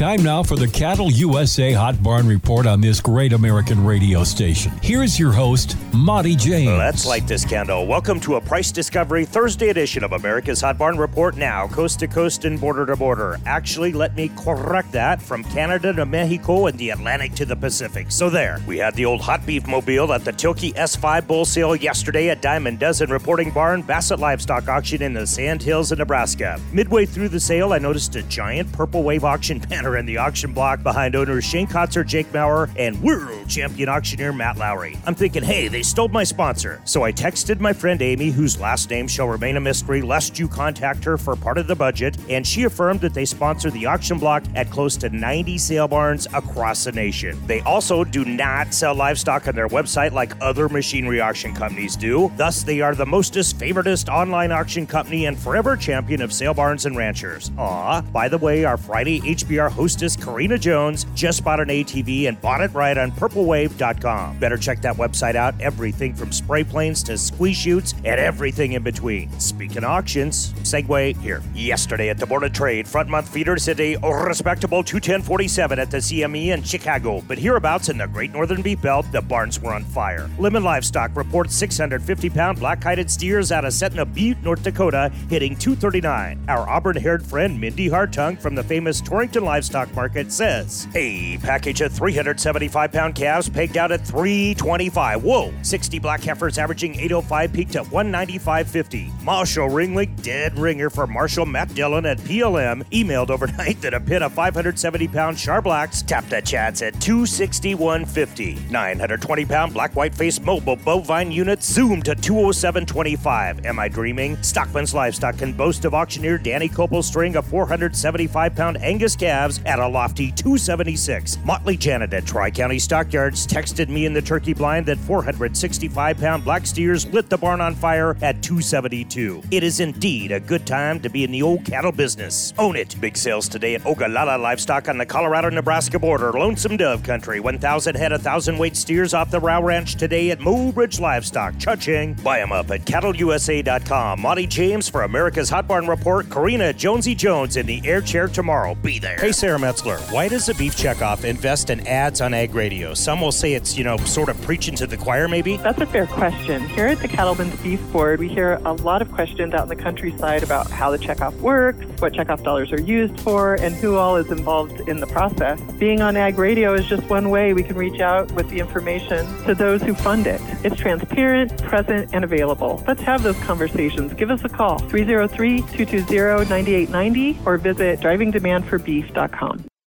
Time now for the Cattle USA Hot Barn Report on this great American radio station. Here's your host, Monte James. Let's light this candle. Welcome to a Price Discovery Thursday edition of America's Hot Barn Report now, coast to coast and border to border. Actually, let me correct that from Canada to Mexico and the Atlantic to the Pacific. So there, we had the old hot beef mobile at the Tilkey S5 bull sale yesterday at Diamond Dozen Reporting Barn Bassett Livestock Auction in the Sand Hills of Nebraska. Midway through the sale, I noticed a giant purple wave auction banner in the auction block behind owners Shane Kotzer, Jake Maurer, and world champion auctioneer Matt Lowry. I'm thinking, hey, they stole my sponsor. So I texted my friend Amy, whose last name shall remain a mystery lest you contact her for part of the budget, and she affirmed that they sponsor the auction block at close to 90 sale barns across the nation. They also do not sell livestock on their website like other machinery auction companies do. Thus, they are the mostest favoritist online auction company and forever champion of sale barns and ranchers. Aw, by the way, our Friday HBR hostess Karina Jones just bought an ATV and bought it right on purplewave.com. Better check that website out. Everything from spray planes to squeeze chutes and everything in between. Speaking of auctions, segue here. Yesterday at the Board of Trade, front month feeders hit a respectable 210.47 at the CME in Chicago. But hereabouts in the Great Northern Beef Belt, the barns were on fire. Lemmon Livestock reports 650 pound black hided steers out of Sentinel Butte, North Dakota, hitting 239. Our auburn haired friend Mindy Hartung from the famous Torrington Livestock Stock market says a package of 375 pound calves pegged out at 325. Whoa! 60 black heifers averaging 805 peaked at 195.50. Marshall Ringling, dead ringer for Marshall Matt Dillon at PLM, emailed overnight that a pit of 570 pound Char Blacks tapped at chats at 261.50. 920 pound black white face mobile bovine units zoomed to 207.25. Am I dreaming? Stockman's Livestock can boast of auctioneer Danny Copel's string of 475 pound Angus calves at a lofty 276. Motley Janet at Tri County Stockyards texted me in the turkey blind that 465 pound black steers lit the barn on fire at 272. It is indeed a good time to be in the old cattle business. Own it. Big sales today at Ogallala Livestock on the Colorado Nebraska border. Lonesome Dove Country. 1,000 head 1,000 weight steers off the Row Ranch today at Mobridge Livestock. Cha-ching. Buy them up at cattleusa.com. Monte James for America's Hot Barn Report. Karina Jonesy Jones in the air chair tomorrow. Be there. Hey, Sarah Metzler, why does the Beef Checkoff invest in ads on ag radio? Some will say it's, you know, sort of preaching to the choir, maybe? That's a fair question. Here at the Cattlemen's Beef Board, we hear a lot of questions out in the countryside about how the checkoff works, what checkoff dollars are used for, and who all is involved in the process. Being on ag radio is just one way we can reach out with the information to those who fund it. It's transparent, present, and available. Let's have those conversations. Give us a call, 303 220 9890, or visit drivingdemandforbeef.com. Marcone.